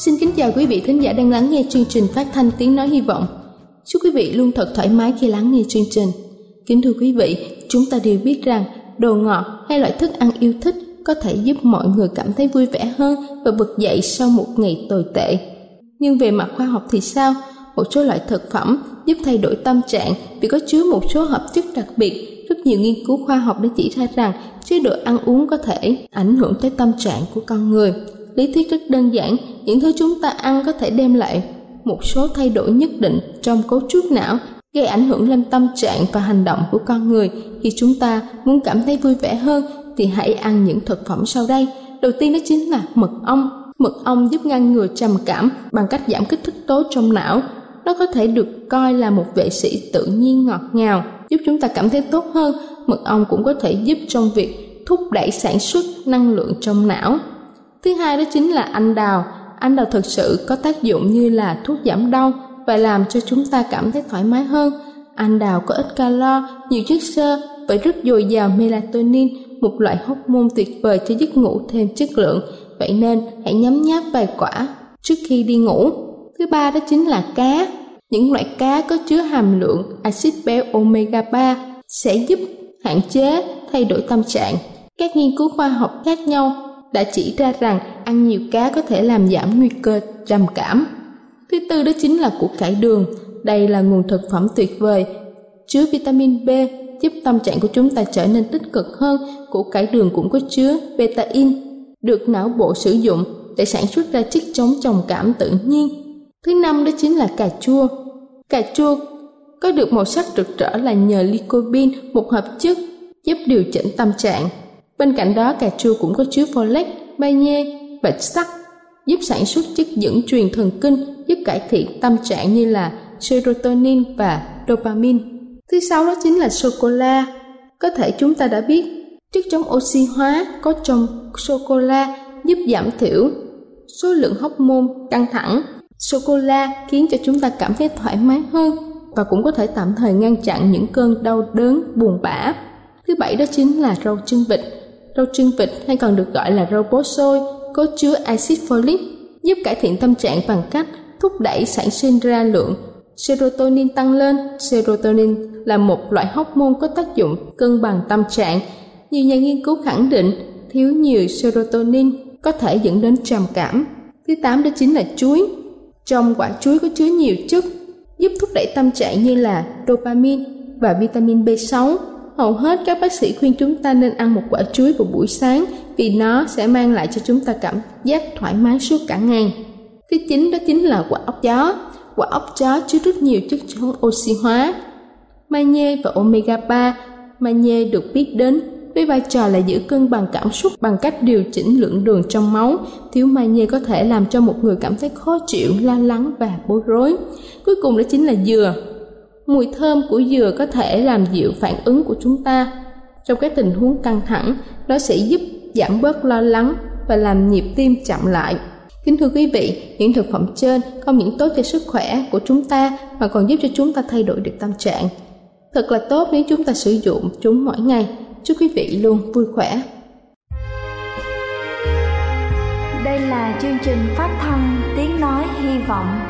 Xin kính chào quý vị thính giả đang lắng nghe chương trình phát thanh tiếng nói hy vọng. Chúc quý vị luôn thật thoải mái khi lắng nghe chương trình. Kính thưa quý vị, chúng ta đều biết rằng đồ ngọt hay loại thức ăn yêu thích có thể giúp mọi người cảm thấy vui vẻ hơn và vực dậy sau một ngày tồi tệ. Nhưng về mặt khoa học thì sao? Một số loại thực phẩm giúp thay đổi tâm trạng vì có chứa một số hợp chất đặc biệt. Rất nhiều nghiên cứu khoa học đã chỉ ra rằng chế độ ăn uống có thể ảnh hưởng tới tâm trạng của con người lý thuyết rất đơn giản, những thứ chúng ta ăn có thể đem lại một số thay đổi nhất định trong cấu trúc não, gây ảnh hưởng lên tâm trạng và hành động của con người. Khi chúng ta muốn cảm thấy vui vẻ hơn, thì hãy ăn những thực phẩm sau đây. Đầu tiên đó chính là mật ong. Mật ong giúp ngăn ngừa trầm cảm bằng cách giảm kích thích tố trong não. Nó có thể được coi là một vệ sĩ tự nhiên ngọt ngào, giúp chúng ta cảm thấy tốt hơn. Mật ong cũng có thể giúp trong việc thúc đẩy sản xuất năng lượng trong não. Thứ hai đó chính là anh đào. Anh đào thực sự có tác dụng như là thuốc giảm đau và làm cho chúng ta cảm thấy thoải mái hơn. Anh đào có ít calo, nhiều chất xơ và rất dồi dào melatonin, một loại hormone tuyệt vời cho giấc ngủ thêm chất lượng. Vậy nên hãy nhấm nháp vài quả trước khi đi ngủ. Thứ ba đó chính là cá. Những loại cá có chứa hàm lượng axit béo omega 3 sẽ giúp hạn chế thay đổi tâm trạng. Các nghiên cứu khoa học khác nhau đã chỉ ra rằng ăn nhiều cá có thể làm giảm nguy cơ trầm cảm. Thứ tư đó chính là củ cải đường. Đây là nguồn thực phẩm tuyệt vời chứa vitamin B giúp tâm trạng của chúng ta trở nên tích cực hơn. Củ cải đường cũng có chứa betain được não bộ sử dụng để sản xuất ra chất chống trầm cảm tự nhiên. Thứ năm đó chính là cà chua. Cà chua có được màu sắc rực rỡ là nhờ lycopene, một hợp chất giúp điều chỉnh tâm trạng. Bên cạnh đó, cà chua cũng có chứa folate, magie và sắt giúp sản xuất chất dẫn truyền thần kinh, giúp cải thiện tâm trạng như là serotonin và dopamine. Thứ sáu đó chính là sô cô la. Có thể chúng ta đã biết chất chống oxy hóa có trong sô cô la giúp giảm thiểu số lượng hóc môn căng thẳng. Sô cô la khiến cho chúng ta cảm thấy thoải mái hơn và cũng có thể tạm thời ngăn chặn những cơn đau đớn buồn bã. Thứ bảy đó chính là rau chân vịt Rau trưng vịt hay còn được gọi là rau bó xôi, có chứa axit folic, giúp cải thiện tâm trạng bằng cách thúc đẩy sản sinh ra lượng serotonin tăng lên. Serotonin là một loại hormone có tác dụng cân bằng tâm trạng. Nhiều nhà nghiên cứu khẳng định thiếu nhiều serotonin có thể dẫn đến trầm cảm. Thứ tám đó chính là chuối. Trong quả chuối có chứa nhiều chất giúp thúc đẩy tâm trạng như là dopamine và vitamin B6 hầu hết các bác sĩ khuyên chúng ta nên ăn một quả chuối vào buổi sáng vì nó sẽ mang lại cho chúng ta cảm giác thoải mái suốt cả ngày. Thứ chín đó chính là quả ốc chó. Quả ốc chó chứa rất nhiều chất chống oxy hóa. Magie và omega 3 Magie được biết đến với với vai trò là giữ cân bằng cảm xúc bằng cách điều chỉnh lượng đường trong máu. Thiếu magie có thể làm cho một người cảm thấy khó chịu, lo lắng và bối rối. Cuối cùng đó chính là dừa. Mùi thơm của dừa có thể làm dịu phản ứng của chúng ta. Trong các tình huống căng thẳng, nó sẽ giúp giảm bớt lo lắng và làm nhịp tim chậm lại. Kính thưa quý vị, những thực phẩm trên không những tốt cho sức khỏe của chúng ta mà còn giúp cho chúng ta thay đổi được tâm trạng. Thật là tốt nếu chúng ta sử dụng chúng mỗi ngày. Chúc quý vị luôn vui khỏe. Đây là chương trình phát thanh Tiếng Nói Hy Vọng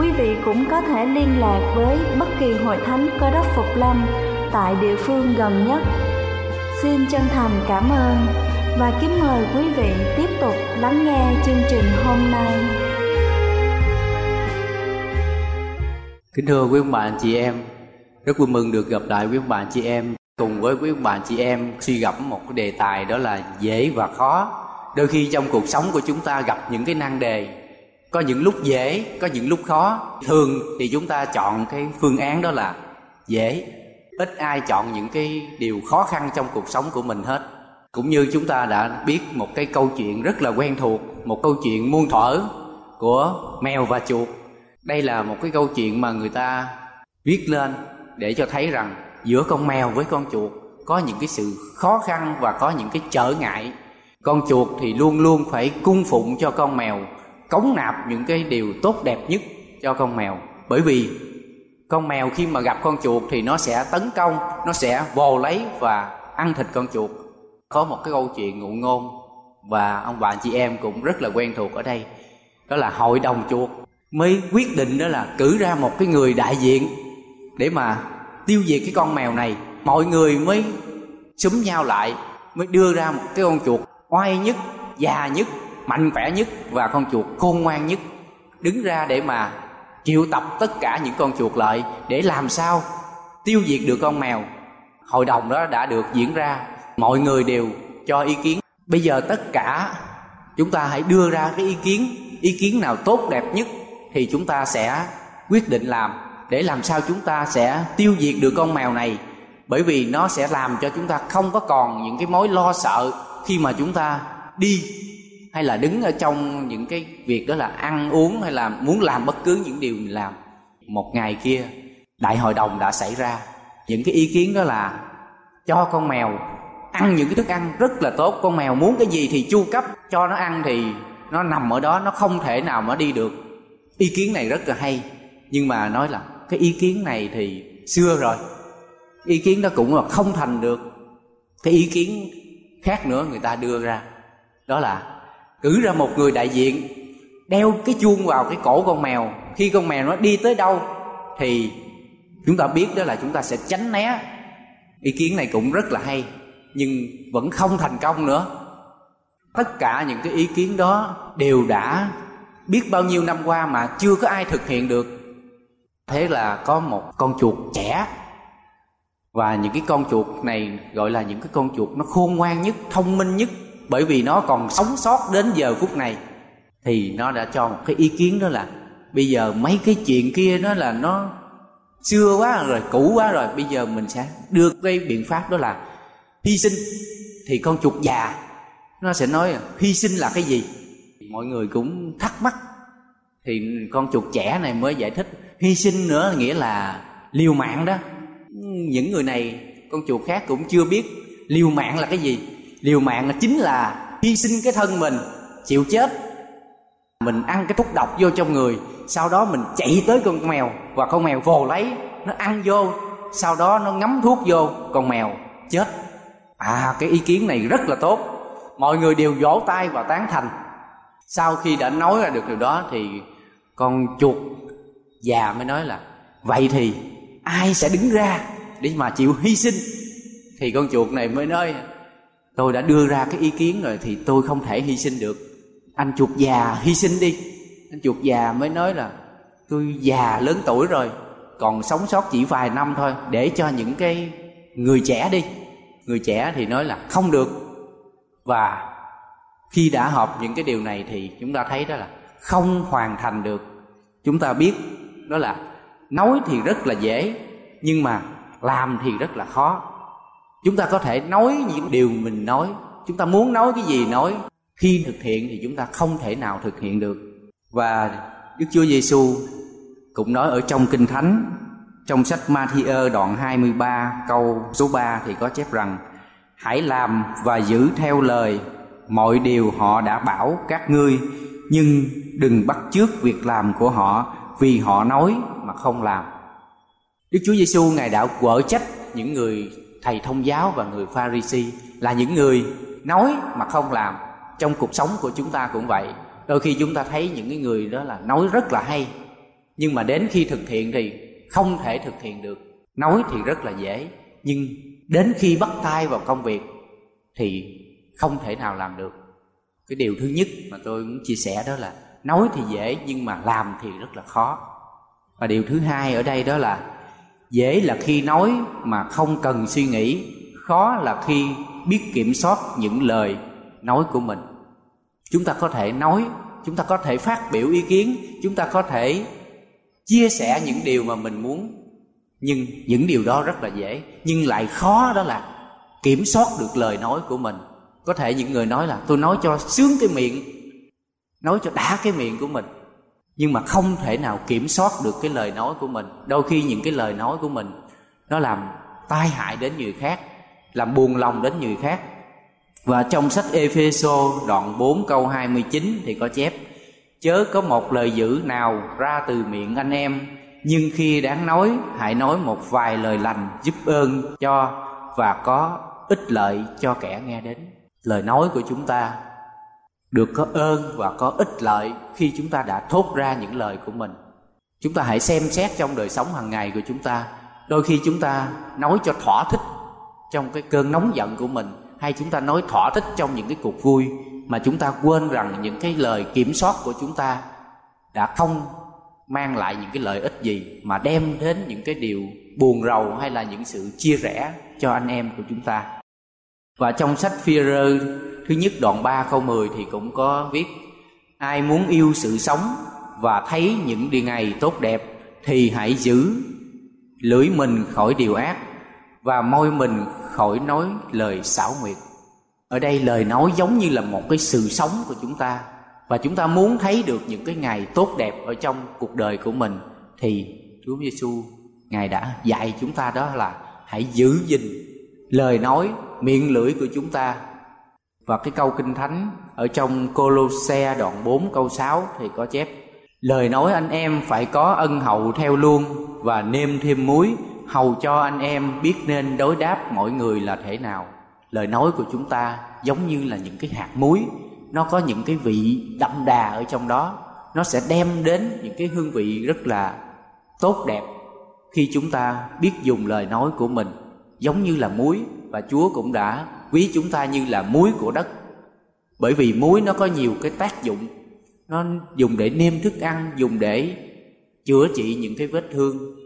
quý vị cũng có thể liên lạc với bất kỳ hội thánh Cơ đốc Phục Lâm tại địa phương gần nhất. Xin chân thành cảm ơn và kính mời quý vị tiếp tục lắng nghe chương trình hôm nay. Kính thưa quý ông bạn chị em, rất vui mừng được gặp lại quý ông bạn chị em cùng với quý ông bạn chị em suy gẫm một cái đề tài đó là dễ và khó. Đôi khi trong cuộc sống của chúng ta gặp những cái nan đề, có những lúc dễ, có những lúc khó. Thường thì chúng ta chọn cái phương án đó là dễ. Ít ai chọn những cái điều khó khăn trong cuộc sống của mình hết. Cũng như chúng ta đã biết một cái câu chuyện rất là quen thuộc, một câu chuyện muôn thuở của mèo và chuột. Đây là một cái câu chuyện mà người ta viết lên để cho thấy rằng giữa con mèo với con chuột có những cái sự khó khăn và có những cái trở ngại con chuột thì luôn luôn phải cung phụng cho con mèo cống nạp những cái điều tốt đẹp nhất cho con mèo. Bởi vì con mèo khi mà gặp con chuột thì nó sẽ tấn công, nó sẽ vồ lấy và ăn thịt con chuột. Có một cái câu chuyện ngụ ngôn và ông bà chị em cũng rất là quen thuộc ở đây. Đó là hội đồng chuột mới quyết định đó là cử ra một cái người đại diện để mà tiêu diệt cái con mèo này. Mọi người mới súng nhau lại, mới đưa ra một cái con chuột oai nhất, già nhất mạnh khỏe nhất và con chuột khôn ngoan nhất. Đứng ra để mà triệu tập tất cả những con chuột lại để làm sao tiêu diệt được con mèo. Hội đồng đó đã được diễn ra, mọi người đều cho ý kiến. Bây giờ tất cả chúng ta hãy đưa ra cái ý kiến ý kiến nào tốt đẹp nhất thì chúng ta sẽ quyết định làm để làm sao chúng ta sẽ tiêu diệt được con mèo này. Bởi vì nó sẽ làm cho chúng ta không có còn những cái mối lo sợ khi mà chúng ta đi hay là đứng ở trong những cái việc đó là ăn uống hay là muốn làm bất cứ những điều mình làm. Một ngày kia, đại hội đồng đã xảy ra. Những cái ý kiến đó là cho con mèo ăn những cái thức ăn rất là tốt. Con mèo muốn cái gì thì chu cấp, cho nó ăn thì nó nằm ở đó, nó không thể nào mà đi được. Ý kiến này rất là hay, nhưng mà nói là cái ý kiến này thì xưa rồi. Ý kiến đó cũng là không thành được. Cái ý kiến khác nữa người ta đưa ra, đó là cử ra một người đại diện, đeo cái chuông vào cái cổ con mèo. Khi con mèo nó đi tới đâu thì chúng ta biết đó là chúng ta sẽ tránh né. Ý kiến này cũng rất là hay, nhưng vẫn không thành công nữa. Tất cả những cái ý kiến đó đều đã biết bao nhiêu năm qua mà chưa có ai thực hiện được. Thế là có một con chuột trẻ. Và những cái con chuột này gọi là những cái con chuột nó khôn ngoan nhất, thông minh nhất bởi vì nó còn sống sót đến giờ phút này. Thì nó đã cho một cái ý kiến đó là, bây giờ mấy cái chuyện kia nó là nó xưa quá rồi, cũ quá rồi, bây giờ mình sẽ đưa cái biện pháp đó là hy sinh. Thì con chuột già, nó sẽ nói hy sinh là cái gì? Mọi người cũng thắc mắc. Thì con chuột trẻ này mới giải thích, hy sinh nữa nghĩa là liều mạng đó. Những người này, con chuột khác cũng chưa biết liều mạng là cái gì liều mạng chính là hy sinh cái thân mình, chịu chết. Mình ăn cái thuốc độc vô trong người, sau đó mình chạy tới con mèo và con mèo vồ lấy, nó ăn vô, sau đó nó ngấm thuốc vô, con mèo chết. À cái ý kiến này rất là tốt. Mọi người đều vỗ tay và tán thành. Sau khi đã nói ra được điều đó thì con chuột già mới nói là, vậy thì ai sẽ đứng ra để mà chịu hy sinh? Thì con chuột này mới nói tôi đã đưa ra cái ý kiến rồi thì tôi không thể hy sinh được. Anh chuột già, hy sinh đi. Anh chuột già mới nói là, tôi già lớn tuổi rồi, còn sống sót chỉ vài năm thôi, để cho những cái người trẻ đi. Người trẻ thì nói là, không được. Và khi đã họp những cái điều này thì chúng ta thấy đó là không hoàn thành được. Chúng ta biết đó là nói thì rất là dễ, nhưng mà làm thì rất là khó chúng ta có thể nói những điều mình nói. Chúng ta muốn nói cái gì nói. Khi thực hiện thì chúng ta không thể nào thực hiện được. Và Đức Chúa Giêsu cũng nói ở trong Kinh Thánh, trong sách Matthew đoạn 23 câu số 3 thì có chép rằng, Hãy làm và giữ theo lời mọi điều họ đã bảo các ngươi, nhưng đừng bắt chước việc làm của họ vì họ nói mà không làm. Đức Chúa Giêsu ngài đã quở trách những người thầy thông giáo và người Pharisee là những người nói mà không làm. Trong cuộc sống của chúng ta cũng vậy. Đôi khi chúng ta thấy những cái người đó là nói rất là hay nhưng mà đến khi thực hiện thì không thể thực hiện được. Nói thì rất là dễ nhưng đến khi bắt tay vào công việc thì không thể nào làm được cái điều thứ nhất mà tôi muốn chia sẻ đó là nói thì dễ nhưng mà làm thì rất là khó và điều thứ hai ở đây đó là dễ là khi nói mà không cần suy nghĩ, khó là khi biết kiểm soát những lời nói của mình. Chúng ta có thể nói, chúng ta có thể phát biểu ý kiến, chúng ta có thể chia sẻ những điều mà mình muốn. Nhưng những điều đó rất là dễ, nhưng lại khó đó là kiểm soát được lời nói của mình. Có thể những người nói là, tôi nói cho sướng cái miệng, nói cho đã cái miệng của mình nhưng mà không thể nào kiểm soát được cái lời nói của mình. Đôi khi những cái lời nói của mình, nó làm tai hại đến người khác, làm buồn lòng đến người khác. Và trong sách Epheso đoạn 4 câu 29 thì có chép, Chớ có một lời dữ nào ra từ miệng anh em, Nhưng khi đáng nói, hãy nói một vài lời lành giúp ơn cho Và có ích lợi cho kẻ nghe đến. Lời nói của chúng ta được có ơn và có ích lợi khi chúng ta đã thốt ra những lời của mình. Chúng ta hãy xem xét trong đời sống hàng ngày của chúng ta. Đôi khi chúng ta nói cho thỏa thích trong cái cơn nóng giận của mình, hay chúng ta nói thỏa thích trong những cái cuộc vui mà chúng ta quên rằng những cái lời kiểm soát của chúng ta đã không mang lại những cái lợi ích gì mà đem đến những cái điều buồn rầu hay là những sự chia rẽ cho anh em của chúng ta. Và trong sách phi rơ thứ nhất đoạn 3 câu 10 thì cũng có viết, Ai muốn yêu sự sống và thấy những điều ngày tốt đẹp thì hãy giữ lưỡi mình khỏi điều ác và môi mình khỏi nói lời xảo nguyệt. Ở đây lời nói giống như là một cái sự sống của chúng ta và chúng ta muốn thấy được những cái ngày tốt đẹp ở trong cuộc đời của mình thì Chúa Giêsu ngài đã dạy chúng ta đó là hãy giữ gìn lời nói miệng lưỡi của chúng ta và cái câu kinh thánh ở trong Colosse đoạn 4 câu 6 thì có chép Lời nói anh em phải có ân hậu theo luôn và nêm thêm muối hầu cho anh em biết nên đối đáp mọi người là thế nào. Lời nói của chúng ta giống như là những cái hạt muối, nó có những cái vị đậm đà ở trong đó, nó sẽ đem đến những cái hương vị rất là tốt đẹp khi chúng ta biết dùng lời nói của mình giống như là muối và Chúa cũng đã ví chúng ta như là muối của đất. Bởi vì muối nó có nhiều cái tác dụng, nó dùng để nêm thức ăn, dùng để chữa trị những cái vết thương.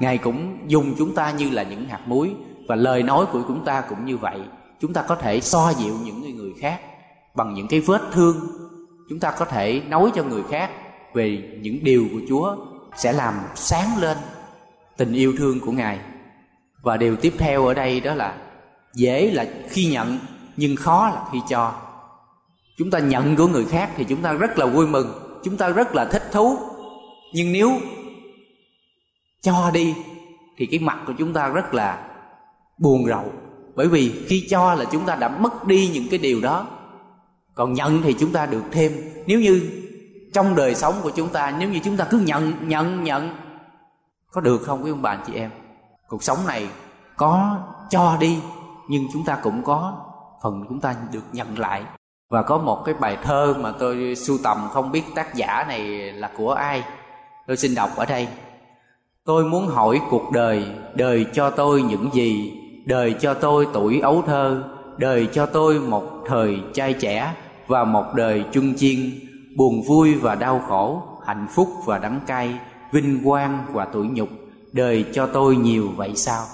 Ngài cũng dùng chúng ta như là những hạt muối và lời nói của chúng ta cũng như vậy. Chúng ta có thể so dịu những người khác bằng những cái vết thương. Chúng ta có thể nói cho người khác về những điều của Chúa sẽ làm sáng lên tình yêu thương của Ngài và điều tiếp theo ở đây đó là dễ là khi nhận, nhưng khó là khi cho. Chúng ta nhận của người khác thì chúng ta rất là vui mừng, chúng ta rất là thích thú. Nhưng nếu cho đi, thì cái mặt của chúng ta rất là buồn rầu. Bởi vì khi cho là chúng ta đã mất đi những cái điều đó. Còn nhận thì chúng ta được thêm. Nếu như trong đời sống của chúng ta, nếu như chúng ta cứ nhận nhận nhận, có được không quý ông bà chị em? Cuộc sống này có cho đi nhưng chúng ta cũng có phần chúng ta được nhận lại. Và có một cái bài thơ mà tôi sưu tầm không biết tác giả này là của ai. Tôi xin đọc ở đây. Tôi muốn hỏi cuộc đời đời cho tôi những gì? Đời cho tôi tuổi ấu thơ, đời cho tôi một thời trai trẻ và một đời chung chiên. Buồn vui và đau khổ, hạnh phúc và đắng cay, vinh quang và tủi nhục. Đời cho tôi nhiều vậy sao?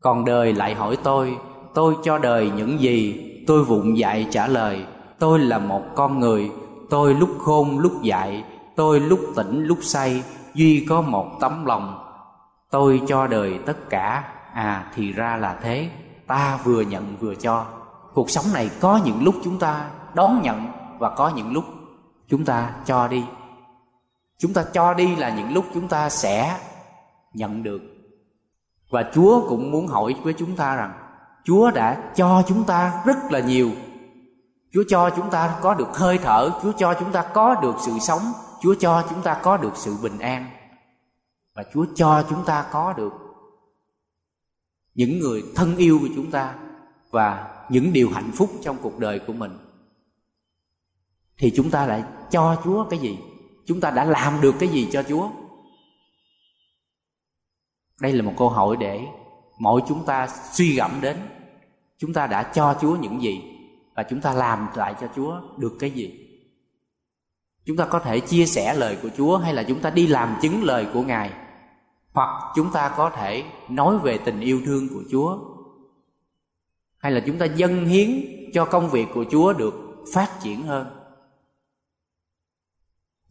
Còn đời lại hỏi tôi tôi cho đời những gì? Tôi vụng dại trả lời, tôi là một con người, tôi lúc khôn lúc dại, tôi lúc tỉnh lúc say, duy có một tấm lòng. Tôi cho đời tất cả. À thì ra là thế. Ta vừa nhận vừa cho. Cuộc sống này có những lúc chúng ta đón nhận và có những lúc chúng ta cho đi. Chúng ta cho đi là những lúc chúng ta sẽ nhận được và chúa cũng muốn hỏi với chúng ta rằng, chúa đã cho chúng ta rất là nhiều. Chúa cho chúng ta có được hơi thở, chúa cho chúng ta có được sự sống, chúa cho chúng ta có được sự bình an. Và chúa cho chúng ta có được những người thân yêu của chúng ta và những điều hạnh phúc trong cuộc đời của mình. Thì chúng ta lại cho chúa cái gì? Chúng ta đã làm được cái gì cho chúa? Đây là một cơ hội để mỗi chúng ta suy gẫm đến chúng ta đã cho chúa những gì và chúng ta làm lại cho chúa được cái gì. Chúng ta có thể chia sẻ lời của chúa hay là chúng ta đi làm chứng lời của ngài, hoặc chúng ta có thể nói về tình yêu thương của chúa, hay là chúng ta dâng hiến cho công việc của chúa được phát triển hơn,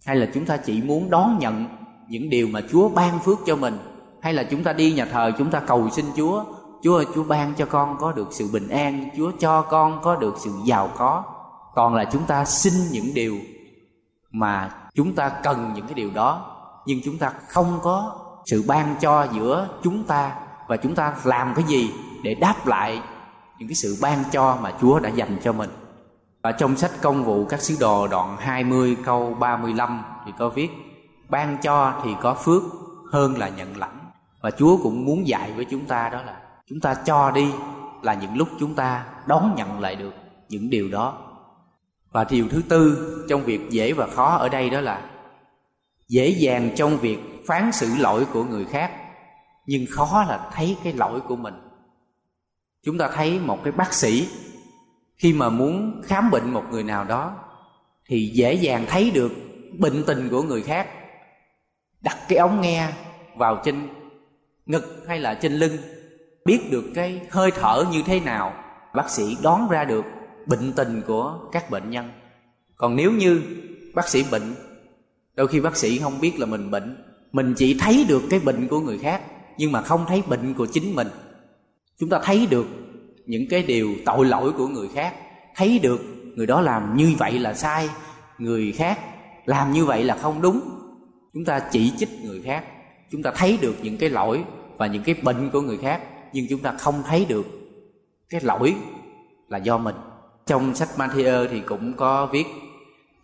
hay là chúng ta chỉ muốn đón nhận những điều mà chúa ban phước cho mình hay là chúng ta đi nhà thờ, chúng ta cầu xin chúa chúa ơi, chúa ban cho con có được sự bình an, chúa cho con có được sự giàu có còn là chúng ta xin những điều mà chúng ta cần những cái điều đó, nhưng chúng ta không có sự ban cho giữa chúng ta và chúng ta làm cái gì để đáp lại những cái sự ban cho mà Chúa đã dành cho mình. Và trong sách công vụ, các sứ đồ đoạn 20 câu 35 thì có viết, Ban cho thì có phước hơn là nhận lãnh và Chúa cũng muốn dạy với chúng ta đó là Chúng ta cho đi là những lúc chúng ta đón nhận lại được những điều đó. Và điều thứ tư trong việc dễ và khó ở đây đó là Dễ dàng trong việc phán xử lỗi của người khác, Nhưng khó là thấy cái lỗi của mình. Chúng ta thấy một cái bác sĩ, khi mà muốn khám bệnh một người nào đó, thì dễ dàng thấy được bệnh tình của người khác, đặt cái ống nghe vào trên ngực hay là trên lưng, biết được cái hơi thở như thế nào, bác sĩ đoán ra được bệnh tình của các bệnh nhân. Còn nếu như bác sĩ bệnh, đôi khi bác sĩ không biết là mình bệnh, mình chỉ thấy được cái bệnh của người khác, nhưng mà không thấy bệnh của chính mình. Chúng ta thấy được những cái điều tội lỗi của người khác, thấy được người đó làm như vậy là sai, người khác làm như vậy là không đúng. Chúng ta chỉ trích người khác, chúng ta thấy được những cái lỗi và những cái bệnh của người khác, nhưng chúng ta không thấy được cái lỗi là do mình. Trong sách Matthew thì cũng có viết,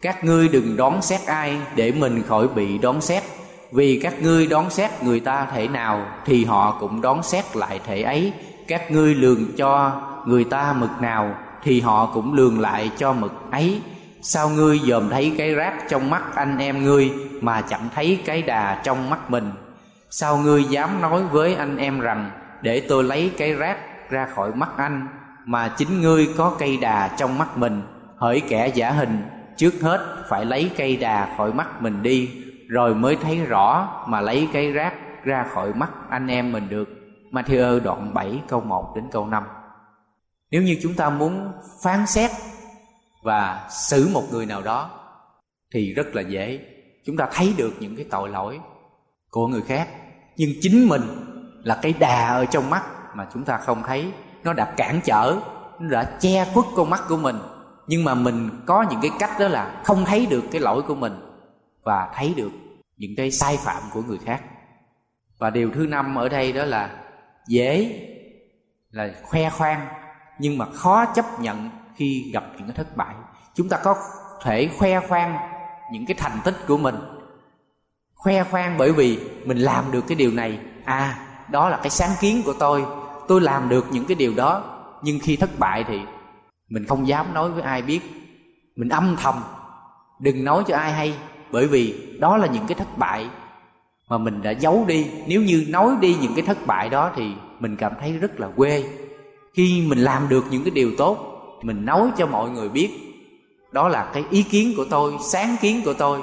các ngươi đừng đón xét ai để mình khỏi bị đón xét, vì các ngươi đón xét người ta thể nào thì họ cũng đón xét lại thể ấy. Các ngươi lường cho người ta mực nào thì họ cũng lường lại cho mực ấy. Sao ngươi dòm thấy cái rác trong mắt anh em ngươi mà chẳng thấy cái đà trong mắt mình? Sao ngươi dám nói với anh em rằng, để tôi lấy cái rác ra khỏi mắt anh, mà chính ngươi có cây đà trong mắt mình. Hỡi kẻ giả hình, trước hết phải lấy cây đà khỏi mắt mình đi, rồi mới thấy rõ mà lấy cái rác ra khỏi mắt anh em mình được. Matthew đoạn 7 câu 1 đến câu 5 Nếu như chúng ta muốn phán xét và xử một người nào đó, Thì rất là dễ. Chúng ta thấy được những cái tội lỗi của người khác. Nhưng chính mình là cái đà ở trong mắt mà chúng ta không thấy. Nó đã cản trở, nó đã che khuất con mắt của mình. Nhưng mà mình có những cái cách đó là không thấy được cái lỗi của mình Và thấy được những cái sai phạm của người khác. Và điều thứ năm ở đây đó là dễ là khoe khoang nhưng mà khó chấp nhận khi gặp những cái thất bại. Chúng ta có thể khoe khoang những cái thành tích của mình khoe khoang bởi vì mình làm được cái điều này. À đó là cái sáng kiến của tôi. Tôi làm được những cái điều đó, nhưng khi thất bại thì mình không dám nói với ai biết. Mình âm thầm, đừng nói cho ai hay, bởi vì đó là những cái thất bại mà mình đã giấu đi. Nếu như nói đi những cái thất bại đó thì mình cảm thấy rất là quê. Khi mình làm được những cái điều tốt, mình nói cho mọi người biết. Đó là cái ý kiến của tôi, sáng kiến của tôi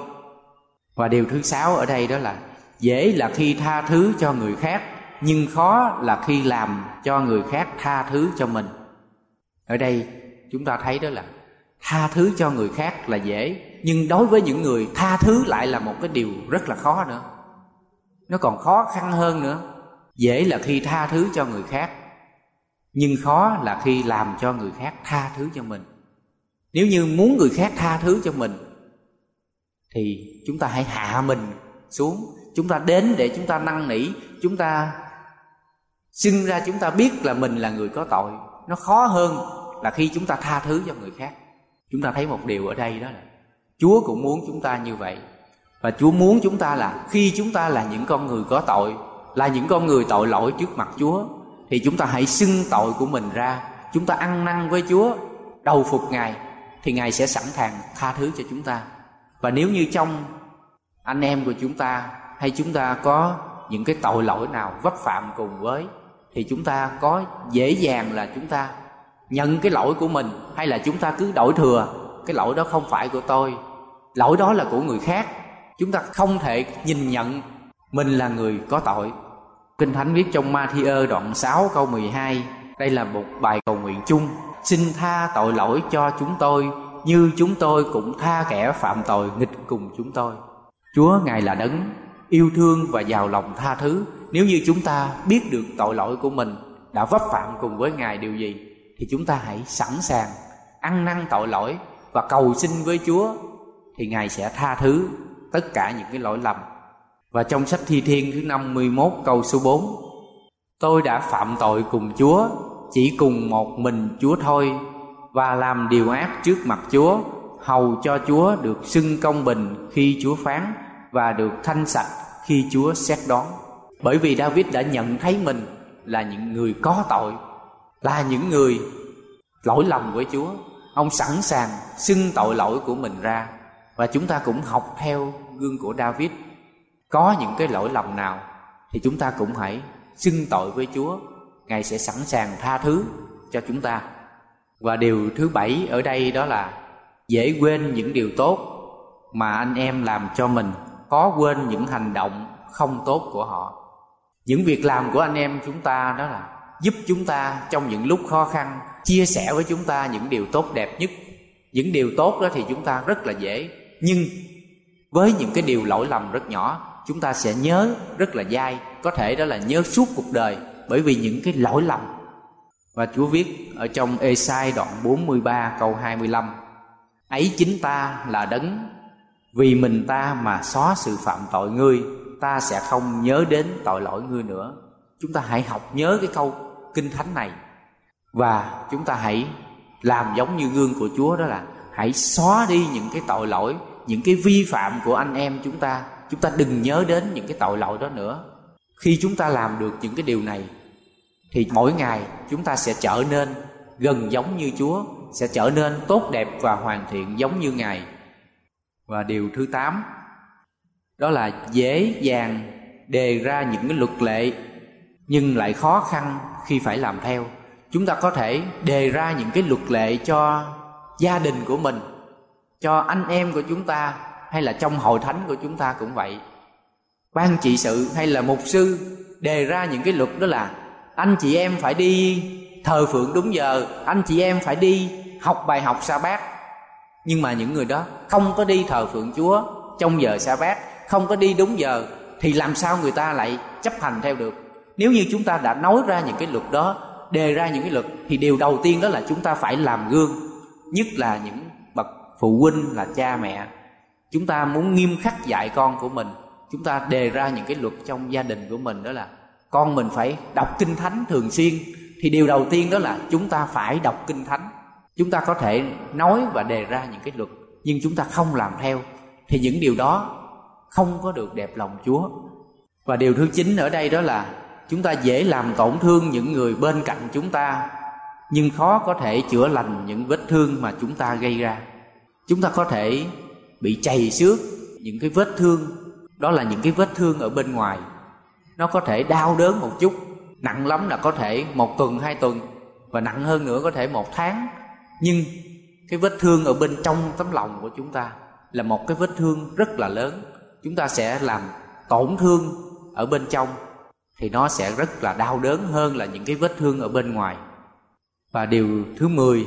và điều thứ sáu ở đây đó là dễ là khi tha thứ cho người khác, nhưng khó là khi làm cho người khác tha thứ cho mình. Ở đây chúng ta thấy đó là tha thứ cho người khác là dễ, nhưng đối với những người tha thứ lại là một cái điều rất là khó nữa. Nó còn khó khăn hơn nữa. Dễ là khi tha thứ cho người khác, nhưng khó là khi làm cho người khác tha thứ cho mình. Nếu như muốn người khác tha thứ cho mình thì chúng ta hãy hạ mình xuống. Chúng ta đến để chúng ta năn nỉ, chúng ta xưng ra chúng ta biết là mình là người có tội. Nó khó hơn là khi chúng ta tha thứ cho người khác. Chúng ta thấy một điều ở đây đó là chúa cũng muốn chúng ta như vậy. Và chúa muốn chúng ta là khi chúng ta là những con người có tội, là những con người tội lỗi trước mặt chúa, thì chúng ta hãy xưng tội của mình ra. Chúng ta ăn năn với chúa, đầu phục ngài, thì ngài sẽ sẵn sàng tha thứ cho chúng ta và nếu như trong anh em của chúng ta hay chúng ta có những cái tội lỗi nào vấp phạm cùng với, thì chúng ta có dễ dàng là chúng ta nhận cái lỗi của mình, hay là chúng ta cứ đổi thừa, cái lỗi đó không phải của tôi. Lỗi đó là của người khác. Chúng ta không thể nhìn nhận mình là người có tội. Kinh thánh viết trong Matthew đoạn 6 câu 12 đây là một bài cầu nguyện chung. Xin tha tội lỗi cho chúng tôi như chúng tôi cũng tha kẻ phạm tội nghịch cùng chúng tôi. Chúa, ngài là đấng yêu thương và giàu lòng tha thứ. Nếu như chúng ta biết được tội lỗi của mình đã vấp phạm cùng với ngài điều gì, thì chúng ta hãy sẵn sàng ăn năn tội lỗi và cầu xin với chúa, thì ngài sẽ tha thứ tất cả những cái lỗi lầm. Và trong sách thi thiên thứ 51 câu số 4 Tôi đã phạm tội cùng Chúa, Chỉ cùng một mình Chúa thôi. Và làm điều ác trước mặt Chúa, Hầu cho Chúa được xưng công bình khi Chúa phán Và được thanh sạch khi Chúa xét đoán. Bởi vì David đã nhận thấy mình là những người có tội, Là những người lỗi lầm với Chúa. Ông sẵn sàng xưng tội lỗi của mình ra Và chúng ta cũng học theo gương của David. Có những cái lỗi lầm nào thì chúng ta cũng hãy xưng tội với Chúa. Ngài sẽ sẵn sàng tha thứ cho chúng ta và điều thứ bảy ở đây đó là dễ quên những điều tốt mà anh em làm cho mình khó quên những hành động không tốt của họ. Những việc làm của anh em chúng ta đó là giúp chúng ta trong những lúc khó khăn, chia sẻ với chúng ta những điều tốt đẹp nhất. Những điều tốt đó thì chúng ta rất là dễ, nhưng với những cái điều lỗi lầm rất nhỏ, chúng ta sẽ nhớ rất là dai. Có thể đó là nhớ suốt cuộc đời, bởi vì những cái lỗi lầm và Chúa viết ở trong Esai đoạn 43 câu 25 Ấy chính ta là đấng, Vì mình ta mà xóa sự phạm tội ngươi, Ta sẽ không nhớ đến tội lỗi ngươi nữa. Chúng ta hãy học nhớ cái câu kinh thánh này. Và chúng ta hãy làm giống như gương của Chúa, đó là Hãy xóa đi những cái tội lỗi, Những cái vi phạm của anh em chúng ta. Chúng ta đừng nhớ đến những cái tội lỗi đó nữa. Khi chúng ta làm được những cái điều này thì mỗi ngày chúng ta sẽ trở nên gần giống như chúa, sẽ trở nên tốt đẹp và hoàn thiện giống như ngài. Và điều thứ tám, đó là dễ dàng đề ra những cái luật lệ, nhưng lại khó khăn khi phải làm theo. Chúng ta có thể đề ra những cái luật lệ cho gia đình của mình, cho anh em của chúng ta, hay là trong hội thánh của chúng ta cũng vậy. Ban trị sự hay là mục sư đề ra những cái luật đó là anh chị em phải đi thờ phượng đúng giờ. Anh chị em phải đi học bài học sa bát. Nhưng mà những người đó không có đi thờ phượng chúa trong giờ sa bát, không có đi đúng giờ, thì làm sao người ta lại chấp hành theo được? Nếu như chúng ta đã nói ra những cái luật đó, đề ra những cái luật, thì điều đầu tiên đó là chúng ta phải làm gương. Nhất là những bậc phụ huynh là cha mẹ. Chúng ta muốn nghiêm khắc dạy con của mình. Chúng ta đề ra những cái luật trong gia đình của mình đó là con mình phải đọc kinh thánh thường xuyên. Thì điều đầu tiên đó là chúng ta phải đọc kinh thánh. Chúng ta có thể nói và đề ra những cái luật, nhưng chúng ta không làm theo. Thì những điều đó không có được đẹp lòng chúa. Và điều thứ chín ở đây đó là chúng ta dễ làm tổn thương những người bên cạnh chúng ta, nhưng khó có thể chữa lành những vết thương mà chúng ta gây ra. Chúng ta có thể bị chày xước những cái vết thương. Đó là những cái vết thương ở bên ngoài nó có thể đau đớn một chút. Nặng lắm là có thể một tuần, hai tuần. Và nặng hơn nữa có thể một tháng. Nhưng cái vết thương ở bên trong tấm lòng của chúng ta là một cái vết thương rất là lớn. Chúng ta sẽ làm tổn thương ở bên trong thì nó sẽ rất là đau đớn hơn là những cái vết thương ở bên ngoài. Và điều thứ 10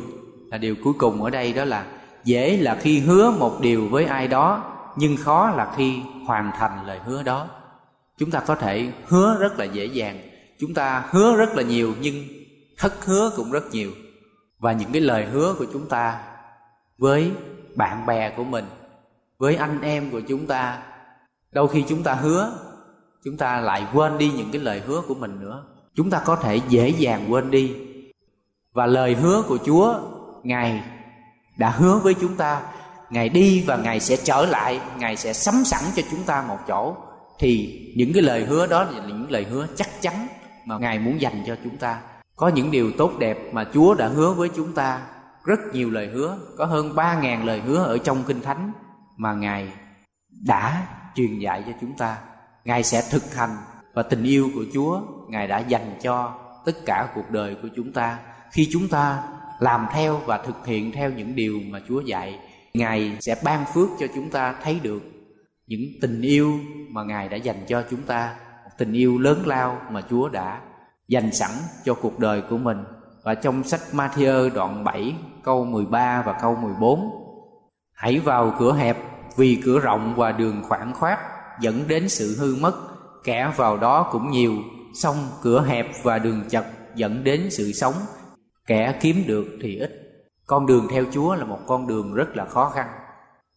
là điều cuối cùng ở đây đó là dễ là khi hứa một điều với ai đó, nhưng khó là khi hoàn thành lời hứa đó chúng ta có thể hứa rất là dễ dàng. Chúng ta hứa rất là nhiều, nhưng thất hứa cũng rất nhiều. Và những cái lời hứa của chúng ta với bạn bè của mình, với anh em của chúng ta, đôi khi chúng ta hứa, chúng ta lại quên đi những cái lời hứa của mình nữa. Chúng ta có thể dễ dàng quên đi. Và lời hứa của chúa, ngài đã hứa với chúng ta. Ngài đi và ngài sẽ trở lại, ngài sẽ sắm sẵn cho chúng ta một chỗ thì những cái lời hứa đó là những lời hứa chắc chắn mà ngài muốn dành cho chúng ta. Có những điều tốt đẹp mà chúa đã hứa với chúng ta. Rất nhiều lời hứa, có hơn ba ngàn lời hứa ở trong kinh thánh mà ngài đã truyền dạy cho chúng ta. Ngài sẽ thực hành và tình yêu của chúa ngài đã dành cho tất cả cuộc đời của chúng ta. Khi chúng ta làm theo và thực hiện theo những điều mà chúa dạy, ngài sẽ ban phước cho chúng ta thấy được những tình yêu mà ngài đã dành cho chúng ta, một tình yêu lớn lao mà chúa đã dành sẵn cho cuộc đời của mình. Và trong sách Matthew đoạn 7 câu 13 và câu 14 Hãy vào cửa hẹp vì cửa rộng và đường khoảng khoát dẫn đến sự hư mất. Kẻ vào đó cũng nhiều, Song cửa hẹp và đường chật dẫn đến sự sống. Kẻ kiếm được thì ít. Con đường theo chúa là một con đường rất là khó khăn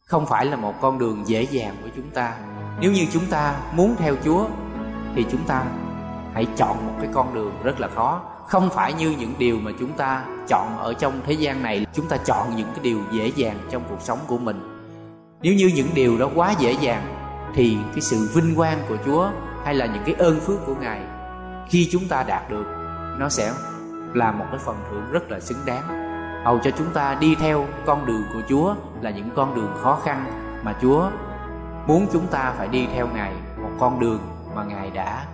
không phải là một con đường dễ dàng của chúng ta. Nếu như chúng ta muốn theo chúa, thì chúng ta hãy chọn một cái con đường rất là khó. Không phải như những điều mà chúng ta chọn ở trong thế gian này, chúng ta chọn những cái điều dễ dàng trong cuộc sống của mình. Nếu như những điều đó quá dễ dàng, thì cái sự vinh quang của chúa hay là những cái ơn phước của ngài khi chúng ta đạt được, nó sẽ là một cái phần thưởng rất là xứng đáng hầu cho chúng ta đi theo con đường của chúa là những con đường khó khăn mà chúa muốn chúng ta phải đi theo ngài, một con đường mà ngài đã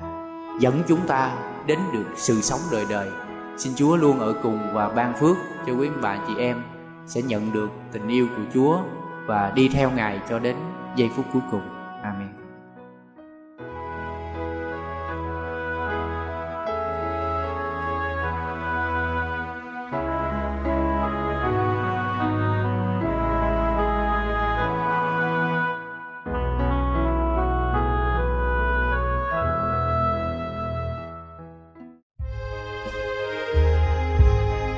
dẫn chúng ta đến được sự sống đời đời. Xin chúa luôn ở cùng và ban phước cho quý bà chị em sẽ nhận được tình yêu của chúa và đi theo ngài cho đến giây phút cuối cùng. Amen.